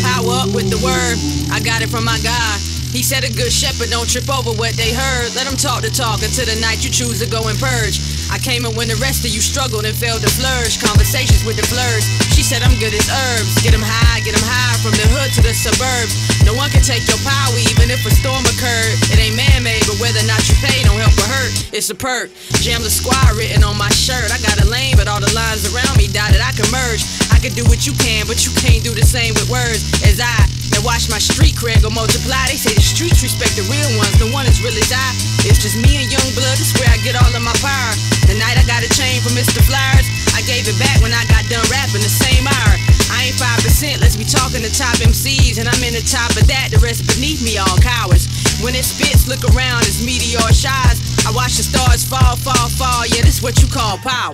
power up with the word. I got it from my God. He said a good shepherd don't trip over what they heard. Let them talk the talk until the night you choose to go and purge. I came in when the rest of you struggled and failed to flourish. Conversations with the flirts. She said I'm good as herbs. Get 'em high, get 'em high from the hood to the suburbs. No one can take your power even if a storm occurred. It ain't man-made, but whether or not you pay don't help or hurt. It's a perk. Jam the squad written on my shirt. I got a lane, but all the lines around me dotted. I can merge. Can do what you can, but you can't do the same with words as I. And watch my street cred go multiply. They say the streets respect the real ones. The one is really I. It's just me and young blood. That's where I get all of my power. The night I got a chain from Mr. Flyers, I gave it back when I got done rapping the same hour. I ain't five percent. Let's be talking to top MCs, and I'm in the top of that. The rest beneath me all cowards. When it spits, look around. It's meteor shines. I watch the stars fall, fall, fall. Yeah, this what you call power.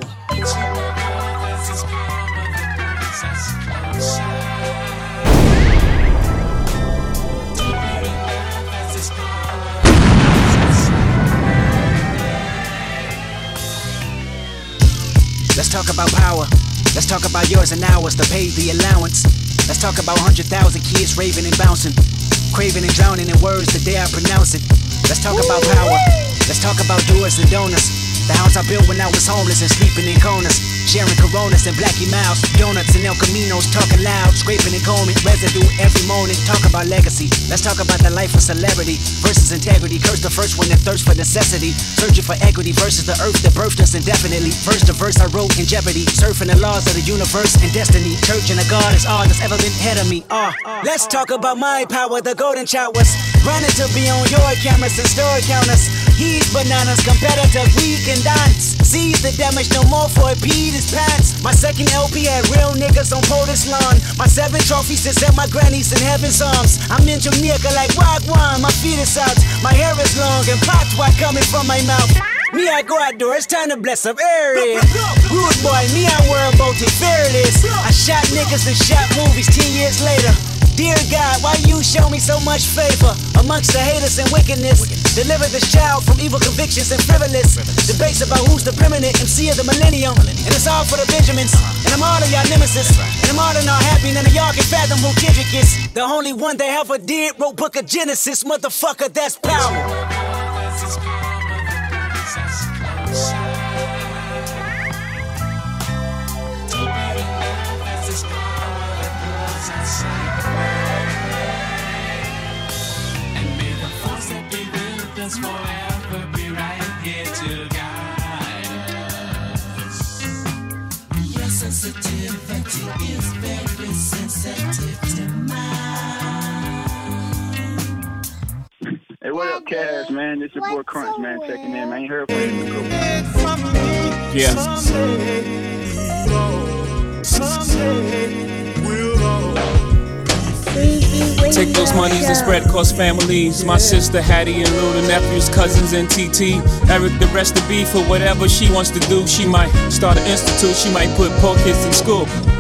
Let's talk about power. Let's talk about yours and ours to pay the allowance. Let's talk about 100,000 kids raving and bouncing, craving and drowning in words the day I pronounce it. Let's talk about power. Let's talk about doers and donors. The house I built when I was homeless and sleeping in corners. Sharing coronas and blackie miles, donuts and El Caminos, talking loud, scraping and combing residue every morning. Talk about legacy. Let's talk about the life of celebrity versus integrity. Curse the first one that thirsts for necessity, searching for equity versus the earth that birthed us indefinitely. First the verse I wrote in jeopardy, surfing the laws of the universe and destiny. Church and a God is all that's ever been ahead of me. Ah, let's talk about my power. The golden was running to be on your cameras and store counters. He's bananas, competitors, we can dance. Seize the damage, no more for it, Pete his pants. My second LP had real niggas on POTUS lawn. My seven trophies is at my granny's in heaven's arms. I'm in Jamaica like Wagwan, my feet is out. My hair is long and pots white coming from my mouth. Me, I go outdoors, it's time to bless up area. Rude boy, me, I worry about it, fearless. I shot niggas and shot movies 10 years later. Dear God, why you show me so much favor amongst the haters and wickedness? Deliver this child from evil convictions and frivolous debates about who's the preeminent MC of the millennium. And it's all for the Benjamins, and I'm all of y'all nemesis. And I'm all of y'all happy, none of y'all can fathom who Kendrick is. The only one that ever did wrote Book of Genesis, motherfucker, that's power. Man? This your boy Crunch, man, checking in. I ain't heard from you in a couple Yeah. Take those monies and spread across families. My sister Hattie and little nephews, cousins, and TT. Eric, the rest of B for whatever she wants to do. She might start an institute, she might put poor kids in school.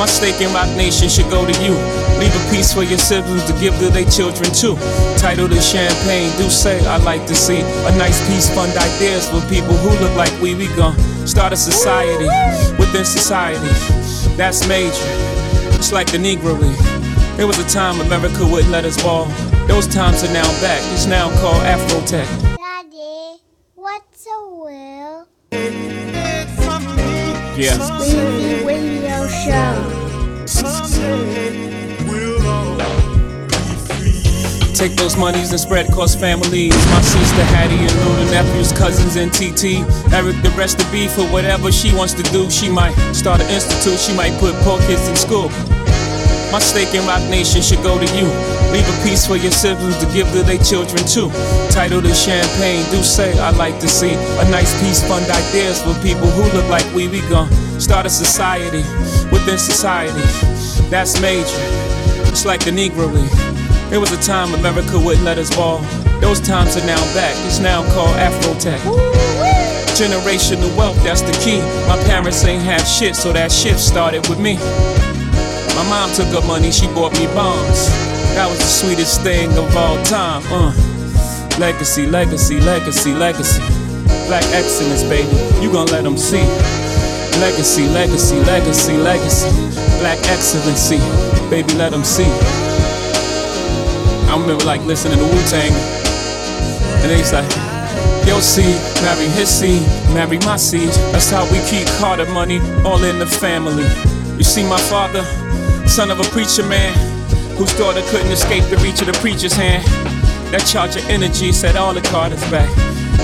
My stake in Roc Nation should go to you. Leave a piece for your siblings to give to their children too. Tidal to champagne, D'ussé I like to see a nice piece, fund ideas for people who look like we. We gon' start a society within society. That's major. It's like the Negro League. There was a time America wouldn't let us ball. Those times are now back. It's now called Afrotech. Yeah. Radio Show. Take those monies and spread across families. My sister Hattie and little nephews, cousins, and TT. Eric the rest of beef for whatever she wants to do. She might start an institute, she might put poor kids in school. My stake in Roc Nation should go to you. Leave a piece for your siblings to give to their children too. Tidal to champagne, D'ussé I like to see a nice piece, fund ideas for people who look like we. We gon' start a society within society. That's major. It's like the Negro League. There was a time America wouldn't let us ball. Those times are now back. It's now called Afrotech. Generational wealth, that's the key. My parents ain't have shit, so that shift started with me. My mom took her money, she bought me bonds. That was the sweetest thing of all time. Uh. Legacy, legacy, legacy, legacy. Black excellence, baby. You gon' let them see. Legacy, legacy, legacy, legacy. Black excellency, baby, let them see. I remember like listening to Wu Tang, and they was like, Yo, see, marry his seed, marry my seed. That's how we keep Carter money all in the family. You see, my father, son of a preacher man, whose daughter couldn't escape the reach of the preacher's hand. That charge of energy set all the Carters back.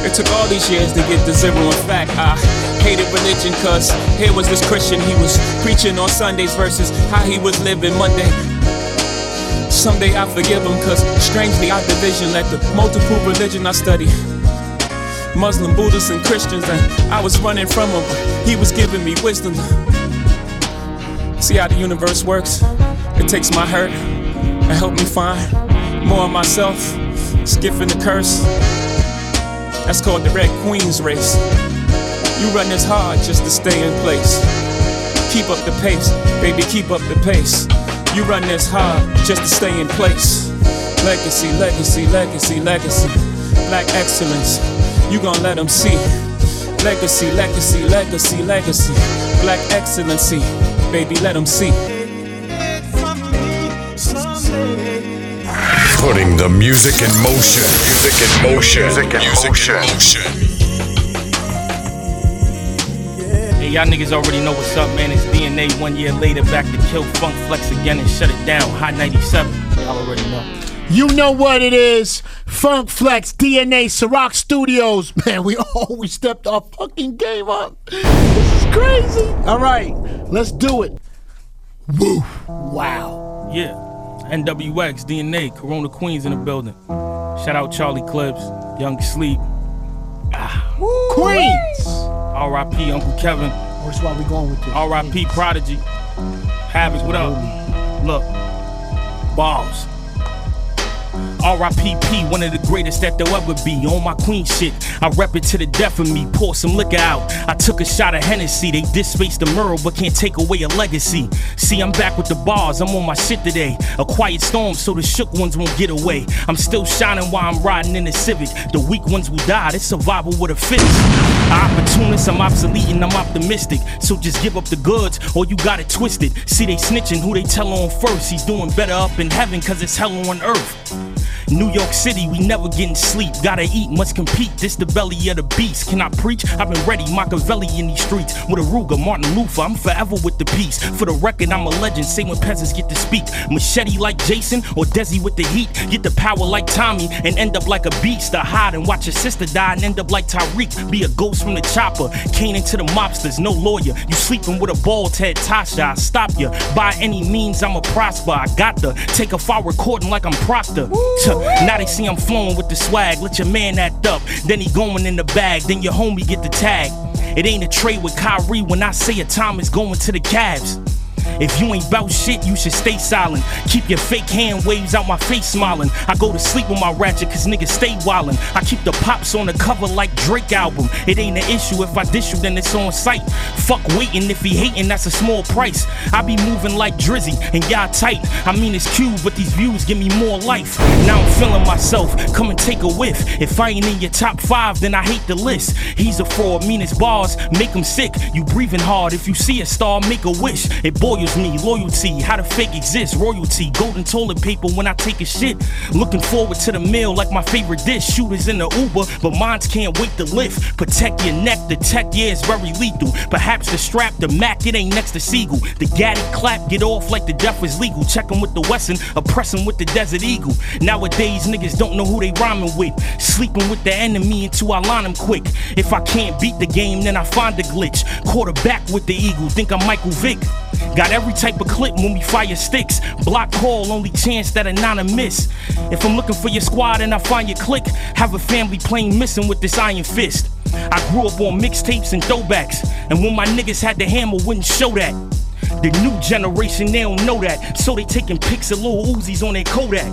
It took all these years to get to zero. In fact, I hated religion, cause here was this Christian. He was preaching on Sundays versus how he was living Monday. Someday I forgive him, cause strangely our division led to multiple religion I study. Muslim, Buddhists, and Christians, and I was running from him, but he was giving me wisdom. See how the universe works? It takes my hurt and help me find more of myself, skipping the curse. That's called the Red Queen's race. You run this hard just to stay in place. Keep up the pace, baby, keep up the pace. You run this hard just to stay in place. Legacy, legacy, legacy, legacy. Black excellence, you gon' let them see. Legacy, legacy, legacy, legacy. Black excellency, baby, let them see. Putting the music in motion. Music in motion. Music in motion. Hey, y'all niggas already know what's up, man. It's DNA one year later, back to kill Funk Flex again and shut it down. Hot 97. Y'all already know. You know what it is. Funk Flex, DNA, Ciroc Studios. Man, we always stepped our fucking game up. This is crazy. All right, let's do it. Woo. Wow. Yeah. NWX, DNA, Corona Queens in the building. Shout out Charlie Clips, Young Sleep. Ah. Queens. R.I.P. Uncle Kevin. That's why we going with this. R.I.P. Prodigy. Havoc, what up? Look. Balls. R.I.P.P. One of the greatest that there'll ever be. On my queen shit, I rep it to the death of me. Pour some liquor out. I took a shot of Hennessy. They disspaced the mural, but can't take away a legacy. See, I'm back with the bars. I'm on my shit today. A quiet storm, so the shook ones won't get away. I'm still shining while I'm riding in the Civic. The weak ones will die. It's survival with a fittest. Opportunist, I'm obsolete and I'm optimistic. So just give up the goods, or you got it twisted. See, they snitching who they tell on first. He's doing better up in heaven, cause it's hell on earth. New York City, we never getting sleep. Gotta eat, must compete. This the belly of the beast. Can I preach? I've been ready, Machiavelli in these streets. With a Ruger, Martin Luther, I'm forever with the peace. For the record, I'm a legend. Say when peasants get to speak. Machete like Jason or Desi with the heat. Get the power like Tommy and end up like a beast. To hide and watch your sister die and end up like Tyreek. Be a ghost from the chopper. Cane into the mobsters, no lawyer. You sleeping with a bald head, Tasha. I stop you. By any means, I'ma prosper. I got to take a file recording like I'm Proctor. Tuh, Now they see I'm flowing with the swag. Let your man act up. Then he going in the bag. Then your homie get the tag. It ain't a trade with Kyrie when I say a time is going to the Cavs. If you ain't bout shit, you should stay silent. Keep your fake hand waves out my face smiling. I go to sleep with my ratchet cause niggas stay wildin'. I keep the pops on the cover like Drake album. It ain't an issue if I dish you, then it's on sight. Fuck waiting if he hating, that's a small price. I be moving like Drizzy and y'all tight. I mean it's cute, but these views give me more life. Now I'm feeling myself. Come and take a whiff. If I ain't in your top five, then I hate the list. He's a fraud, meanest bars, make him sick. You breathing hard. If you see a star, make a wish. It boils me. Loyalty, how the fake exists, Royalty, golden toilet paper when I take a shit. Looking forward to the meal like my favorite dish. Shooters in the Uber, but mines can't wait to lift. Protect your neck, the tech, yeah, is very lethal. Perhaps the strap, the Mac, it ain't next to Sigel. The Gaddy clap, get off like the death is legal. Check 'em with the Wesson, oppress 'em with the Desert Eagle. Nowadays, niggas don't know who they rhyming with. Sleeping with the enemy until I line 'em quick. If I can't beat the game, then I find a glitch. Quarterback with the Eagle, think I'm Michael Vick. Got every type of clip when we fire sticks. Block call, only chance that a nine miss. If I'm looking for your squad and I find your click, have a family plane missing with this iron fist. I grew up on mixtapes and throwbacks, and when my niggas had the hammer, wouldn't show that. The new generation, they don't know that, so they taking pics of little Uzis on their Kodak.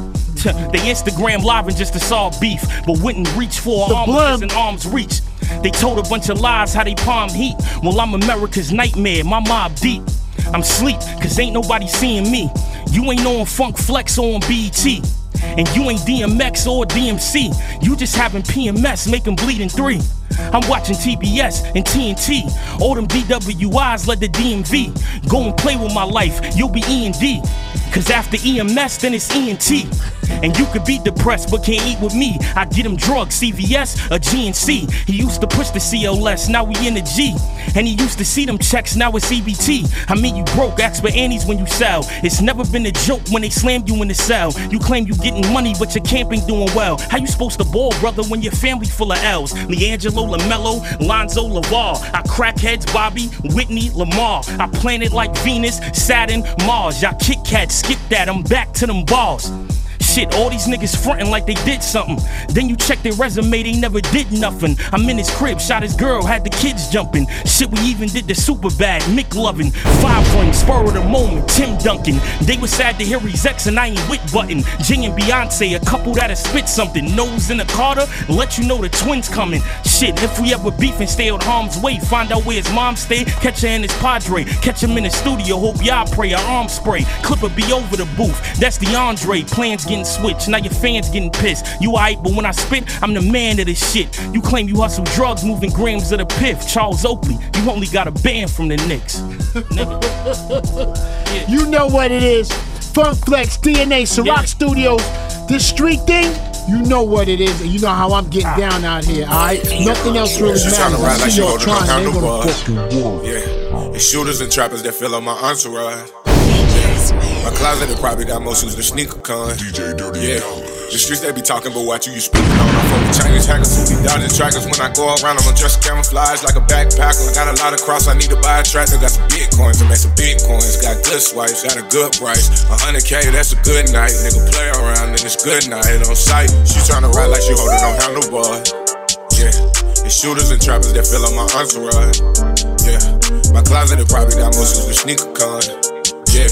They Instagram live and just to solve beef, but wouldn't reach for The arms and arms reach. They told a bunch of lies how they palm heat. Well, I'm America's nightmare, my Mobb Deep. I'm sleep, cause ain't nobody seeing me. You ain't on Funk Flex or on BET. And you ain't DMX or DMC. You just having PMS, making bleeding three. I'm watching TBS and TNT. All them DWIs led the DMV. Go and play with my life, you'll be E and D. Cause after EMS, then it's ENT. And you could be depressed but can't eat with me. I get him drugs, CVS, a GNC. He used to push the CLS, now we in the G. And he used to see them checks, now it's EBT. I mean, you broke, ask for Annie's when you sell. It's never been a joke when they slam you in the cell. You claim you getting money, but your camp ain't doing well. How you supposed to ball, brother, when your family full of L's? LiAngelo, LaMelo, Lonzo, Lavar. I crackheads, Bobby, Whitney, Lamar. I planet like Venus, Saturn, Mars. Y'all Kit Kat, skip that, I'm back to them balls. Shit, all these niggas frontin' like they did something. Then you check their resume, they never did nothing. I'm in his crib, shot his girl, had the kids jumping. Shit, we even did the super bad, McLovin', Five Ring, spur of the moment, Tim Duncan. They was sad to hear he's ex and I ain't wit button. Jay and Beyonce, a couple that'll spit something. Nose in the Carter, let you know the twins coming. Shit, if we ever beef and stay out harm's way, find out where his mom stay, catch her in his padre, catch him in the studio, hope y'all pray, our arm spray. Clipper be over the booth, that's the Andre, plans getting switched, now your fans getting pissed. You alright, but when I spit, I'm the man of this shit. You claim you hustle drugs, moving grams of the piff. Charles Oakley, you only got a band from the Knicks. You know what it is. Funk Flex, DNA, Ciroc Studios. This street thing, you know what it is, and you know how I'm getting ah. down out here, alright? Nothing else really She tryna matters. ride like I she see y'all trying, they gonna handlebars. fucking war. Yeah, it's shooters and trappers that fill up my entourage. Yeah. My closet that probably got most who's the sneaker con. DJ Dirty. Yeah. The streets they be talking, but watch you, you speaking on. I fuck with Chinese hackers who be dodging trackers. When I go around, I'ma dressed camouflage like a backpacker. I got a lot of cross, I need to buy a tractor. Got some bitcoins to make some bitcoins. Got good swipes got a good price. A hundred K, that's a good night. Nigga play around, then it's good night on sight. She tryna ride like she holding on handlebars. Yeah, it's shooters and trappers that fill up my entourage. Yeah, my closet that probably got most of the sneaker con. Yeah,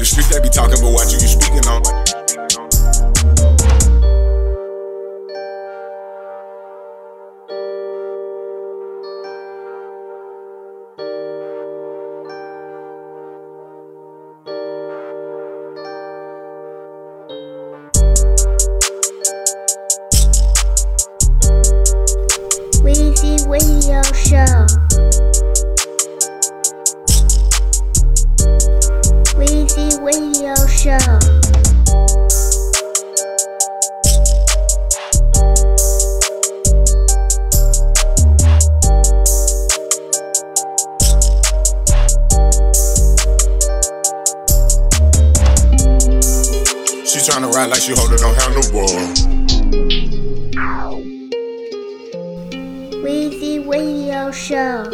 the streets they be talking, but watch you, you speaking on. Ride like she holding on handlebars. Weezy Radio Show.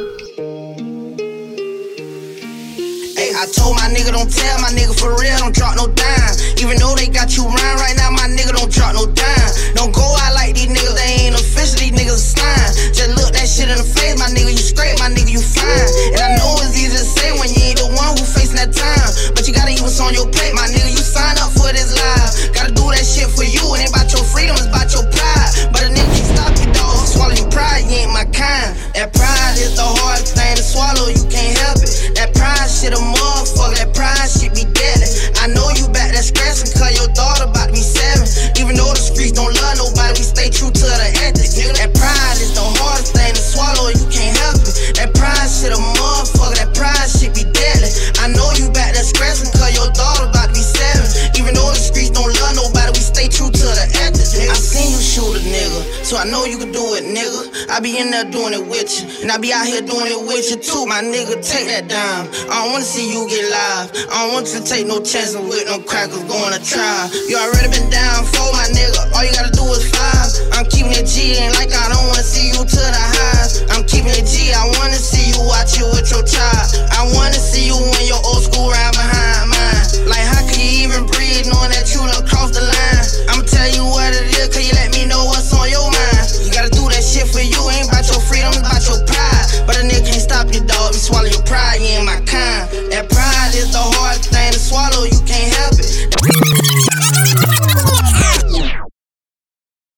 Hey, I told my nigga don't tell my nigga for real, don't drop no dime. Even though they got you round right now, my nigga don't drop no dime. Don't go out like these niggas, they ain't official, these niggas slime. Just look that shit in the face, my nigga, you straight, my nigga, you fine. And I know it's easy to say when you the facing that time. But you gotta eat what's on your plate, my nigga, you sign up for this life. Gotta do that shit for you, it ain't about your freedom, it's about your pride. But a nigga can stop you, dog, swallow your pride, you ain't my kind. That pride is the hard thing to swallow, you can't help it. That pride shit a motherfucker, that pride shit be deadly. I know you back there scratching cause your daughter about to be seven. Even though the streets don't love nobody, I know you can do it, nigga. I be in there doing it with you, and I be out here doing it with you too, my nigga. Take that dime. I don't wanna see you get live. I don't want you to take no chances with no crackers going to try. You already been down for my nigga. All you gotta do is five. I'm keeping it G, ain't like I don't wanna see you to the highs. I'm keeping it G. I wanna see you watch you with your child. I wanna see you when your old school ride behind mine. Like how can you even breathe knowing that you done crossed the line? I'ma tell you what it is. In my kind.